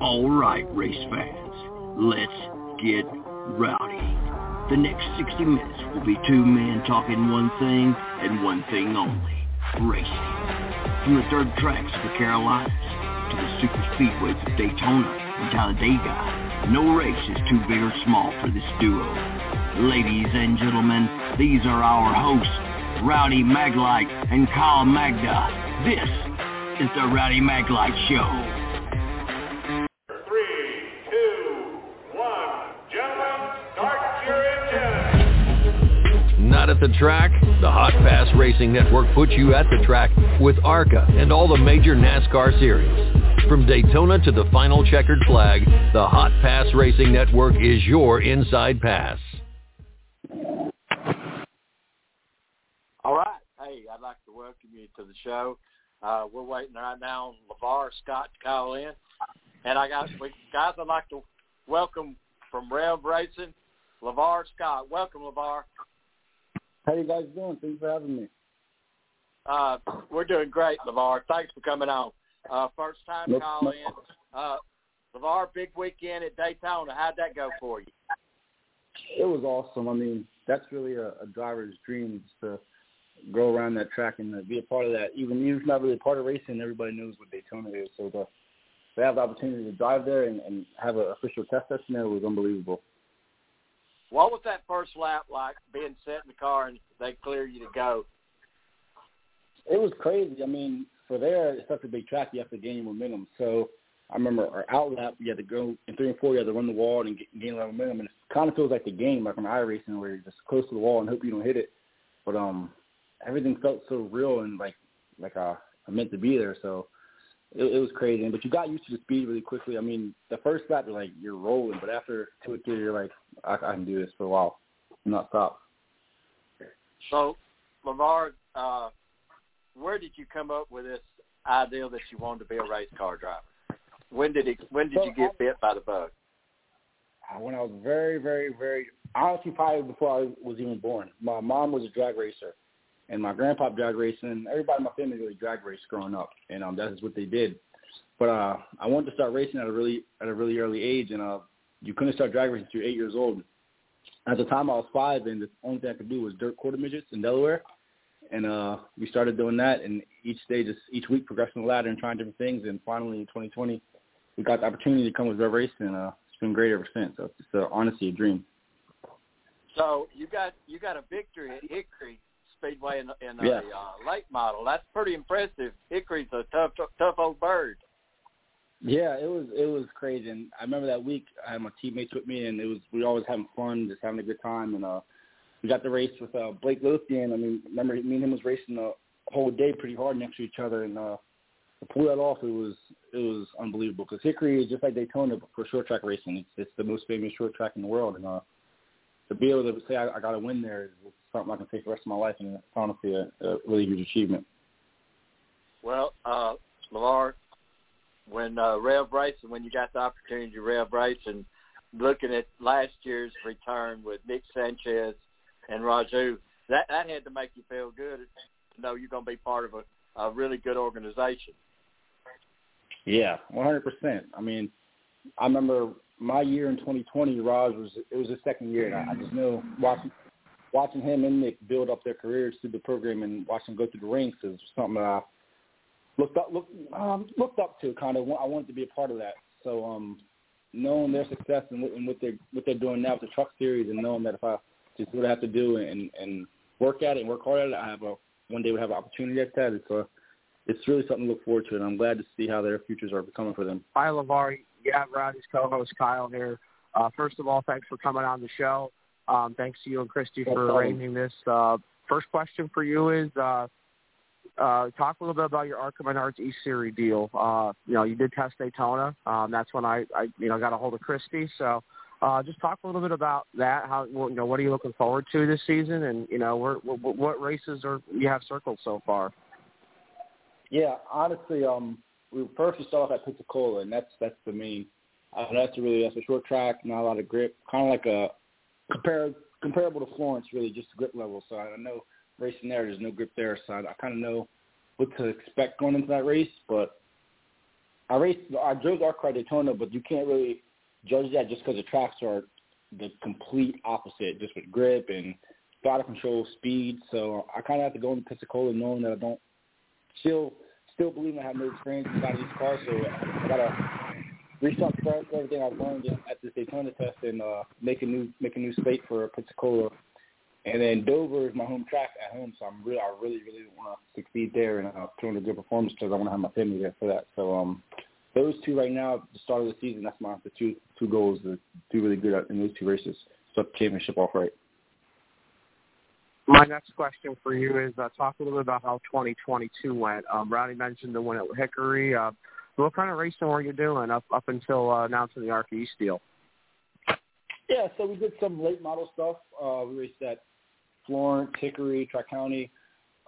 All right, race fans, let's get rowdy. The next 60 minutes will be two men talking one thing and one thing only, racing. From the dirt tracks of the Carolinas to the super speedways of Daytona and Talladega, no race is too big or small for this duo. Ladies and gentlemen, these are our hosts, Rowdy Maglite and Kyle Magda. This is the Rowdy Maglite Show. At the track? The Hot Pass Racing Network puts you at the track with ARCA and all the major NASCAR series. From Daytona to the final checkered flag, the Hot Pass Racing Network is your inside pass. All right. Hey, I'd like to welcome you to the show. Uh, we're waiting right now on Lavar Scott to call in. And I got, we, guys, I'd like to welcome from Rev Racing, Lavar Scott. Welcome, Lavar. How you guys doing? Thanks for having me. Uh, we're doing great, Lavar. Thanks for coming on. Uh, first time Nope, call in. Uh, Lavar, big weekend at Daytona. How'd that go for you? It was awesome. I mean, that's really a, a driver's dream to go around that track and to be a part of that. Even even if it's not really a part of racing, everybody knows what Daytona is. So to, to have the opportunity to drive there and, and have an official test session there was unbelievable. What was that first lap like, being set in the car and they clear you to go? It was crazy. I mean, for there, it's such a big track. You have to gain momentum. So I remember our out lap, you had to go in three and four. You had to run the wall and get, gain a lot of momentum. And it kind of feels like the game, like on iRacing, where you're just close to the wall and hope you don't hit it. But um, everything felt so real and like like uh, I meant to be there. So it, it was crazy. But you got used to the speed really quickly. I mean, the first lap, you're like you're rolling, but after two or three, you're like I, I can do this for a while, not stop. So, Lavar, uh, where did you come up with this idea that you wanted to be a race car driver? When did it? When did you get bit by the bug? Uh, when I was very, very, very honestly probably before I was even born. My mom was a drag racer, and my grandpa drag racing. Everybody in my family really drag raced growing up, and um, that is what they did. But uh, I wanted to start racing at a really at a really early age, and uh, you couldn't start drag racing until you're eight years old. At the time, I was five, and the only thing I could do was dirt quarter midgets in Delaware. And uh, we started doing that, and each day, just each week, progressing the ladder and trying different things. And finally, in 2020, we got the opportunity to come with Rev Racing, and uh, it's been great ever since. So it's uh, honestly a dream. So you got you got a victory at Hickory Speedway in, in a uh, late model. That's pretty impressive. Hickory's a tough tough old bird. Yeah, it was it was crazy, and I remember that week I had my teammates with me, and it was we were always having fun, just having a good time, and uh, we got the race with uh, Blake Lothian. I mean, remember me and him was racing the whole day pretty hard next to each other, and uh, to pull that off, it was it was unbelievable because Hickory is just like Daytona but for short track racing. It's it's the most famous short track in the world, and uh, to be able to say I, I got a win there is something I can take the rest of my life, and it's honestly a, a really huge achievement. Well, uh, Lavar, when uh, Rev Racing, when you got the opportunity to Rev Racing, looking at last year's return with Nick Sanchez and Rajah, that that had to make you feel good to know you're going to be part of a, a really good organization. Yeah, one hundred percent. I mean, I remember my year in 2020. Raj was it was his second year, and I, I just know watching watching him and Nick build up their careers through the program and watching them go through the ranks is something that I looked up looked um, looked up to. Kind of, I wanted to be a part of that. So, um, knowing their success and what, and what they're what they're doing now with the truck series, and knowing that if I just do what I have to do and and work at it and work hard at it, I have a one day would have an opportunity at that. It's it's really something to look forward to, and I'm glad to see how their futures are becoming for them. Hi, Lavari. Yeah, Rowdy's co-host Kyle here. Uh, first of all, thanks for coming on the show. Um, thanks to you and Christy for problem. arranging this. Uh, first question for you is uh, uh, talk a little bit about your ARCA Menards E Series deal. Uh, you know, you did test Daytona. Um, that's when I, I, you know, got a hold of Christy. So, uh, just talk a little bit about that. How, you know, what are you looking forward to this season, and you know, where, what, what races are you have circled so far? Yeah, honestly, um, we first we start off at Pensacola, and that's that's the main. Uh, that's a really that's a short track, not a lot of grip, kind of like a compare comparable to Florence, really, just the grip level. So I know racing there, there's no grip there, so I, I kind of know what to expect going into that race. But I raced, I drove the ARCA Daytona, but you can't really judge that just because the tracks are the complete opposite, just with grip and throttle control, speed. So I kind of have to go into Pensacola knowing that I don't still still believe I have no experience inside of these cars. So I gotta restart everything I've learned at this Daytona test and uh, make a new make a new slate for Pensacola. And then Dover is my home track at home, so I'm really, I really, really want to succeed there and uh, put on a good performance because I want to have my family there for that. So um, those two right now, at the start of the season, that's my the two two goals to do really good in those two races, start the championship off right. My next question for you is uh, talk a little bit about how 2022 went. Um, Rowdy mentioned the win at Hickory. Uh, what kind of racing were you doing up up until uh, announcing the East deal? Yeah, so we did some late model stuff. Uh, we raced at Florence, Hickory, Tri County.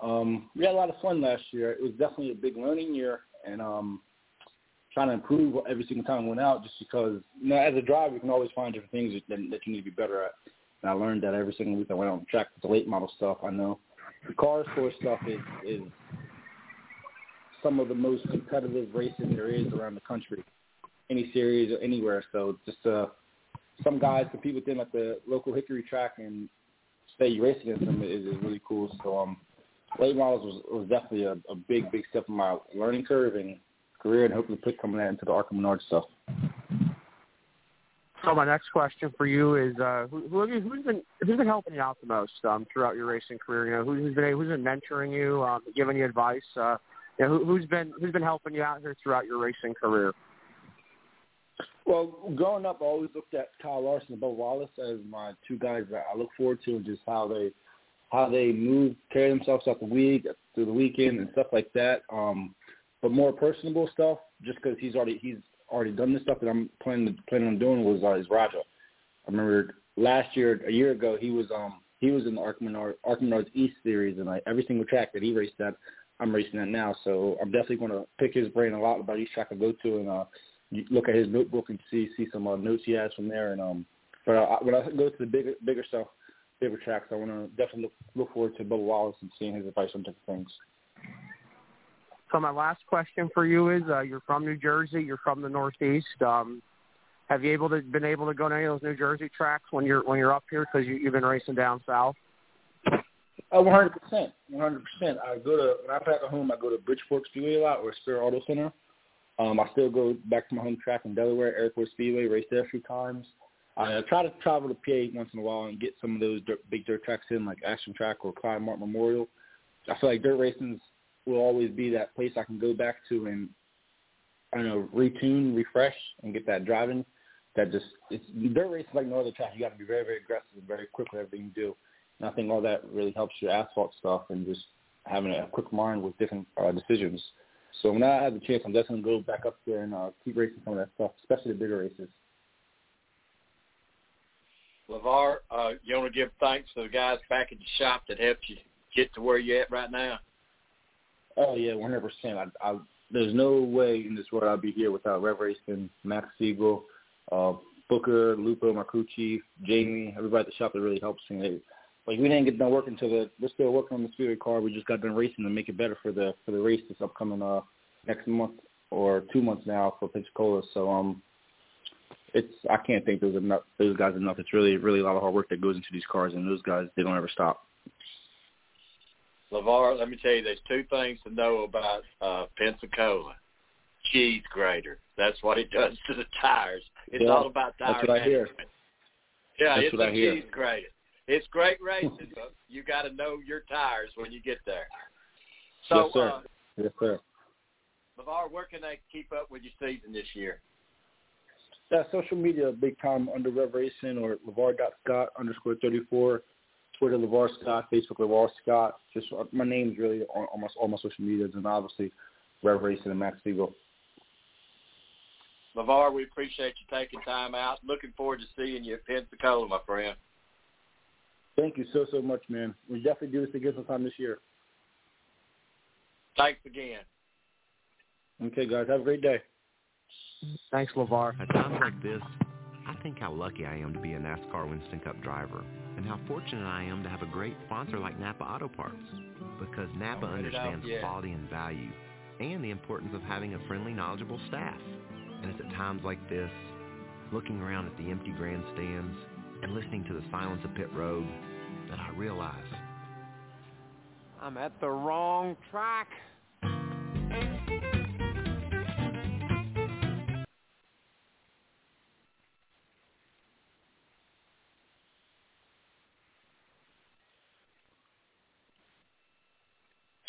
Um, we had a lot of fun last year. It was definitely a big learning year, and um, trying to improve every single time I went out just because, you know, as a driver, you can always find different things that, that you need to be better at. And I learned that every single week I went on track with the late model stuff. I know the CARS Tour stuff is, is some of the most competitive racing there is around the country, any series or anywhere. So just uh, some guys compete with them at the local Hickory track and stay racing against them is, is really cool. So um, late models was, was definitely a, a big, big step in my learning curve and career and hopefully put coming out into the ARCA Menard stuff. So my next question for you is, uh, who, who's been who's been helping you out the most um, throughout your racing career? You know, who, who's been who's been mentoring you, um, giving you advice? Uh, you know, who, who's been who's been helping you out here throughout your racing career? Well, growing up, I always looked at Kyle Larson and Bubba Wallace as my two guys that I look forward to, and just how they how they move, carry themselves out the week, through the weekend, and stuff like that. Um, but more personable stuff, just because he's already he's already done the stuff that I'm planning planning on doing was uh, is Rajah. I remember last year, a year ago, he was um he was in the ARCA Menard, ARCA Menards East series, and like every single track that he raced at, I'm racing at now. So I'm definitely going to pick his brain a lot about each track I go to, and uh, look at his notebook and see see some uh, notes he has from there. And um, but uh, when I go to the bigger bigger stuff, bigger tracks, I want to definitely look, look forward to Bubba Wallace and seeing his advice on different things. So my last question for you is: uh, You're from New Jersey. You're from the Northeast. Um, have you able to been able to go to any of those New Jersey tracks when you're when you're up here because you, you've been racing down south? Oh, one hundred percent, one hundred percent. I go to when I pack at home, I go to Bridgeport Speedway a lot or Spirit Auto Center. Um, I still go back to my home track in Delaware, Airport Speedway, race there a few times. I try to travel to PA once in a while and get some of those dirt, big dirt tracks in, like Action Track or Martin Memorial. I feel like dirt racing will always be that place I can go back to and I don't know retune, refresh, and get that driving. That just it's dirt racing like no other track. You got to be very, very aggressive and very quick with everything you do. And I think all that really helps your asphalt stuff and just having a quick mind with different uh, decisions. So when I have the chance, I'm definitely going to go back up there and uh, keep racing some of that stuff, especially the bigger races. Lavar, uh, you want to give thanks to the guys back at the shop that helped you get to where you're at right now? Oh yeah, 100. percent I, I there's no way in this world I'd be here without Rev Racing, Max Siegel, uh, Booker, Lupo, my crew chief, Jamie, everybody at the shop that really helps me. They, like we didn't get done working until the we're still working on the speedway car. We just got done racing to make it better for the for the race that's upcoming uh next month or two months now for Pensacola. So um it's I can't thank those enough those guys enough. It's really really a lot of hard work that goes into these cars and those guys they don't ever stop. Lavar, let me tell you, there's two things to know about uh, Pensacola. Cheese grater. That's what it does to the tires. It's yeah, all about tire that's what management. I hear. Yeah, That's it's what a I hear. cheese grater. It's great racing, but you got to know your tires when you get there. So, yes, sir. uh, yes, sir. Lavar, where can they keep up with your season this year? Yeah, social media big time under Rev Racing or Lavar.Scott underscore 34. Twitter Lavar Scott, Facebook Lavar Scott. Just uh, my name's really on almost all my social medias and obviously Rev Racing and Max Siegel. Lavar, we appreciate you taking time out. Looking forward to seeing you at Pensacola, my friend. Thank you so, so much, man. We definitely do this again sometime this year. Thanks again. Okay, guys. Have a great day. Thanks, Lavar. At times like this, I think how lucky I am to be a NASCAR Winston Cup driver and how fortunate I am to have a great sponsor like Napa Auto Parts because Napa Don't let it out understands quality and value and the importance of having a friendly, knowledgeable staff. And it's at times like this, looking around at the empty grandstands and listening to the silence of pit road, that I realize, I'm at the wrong track.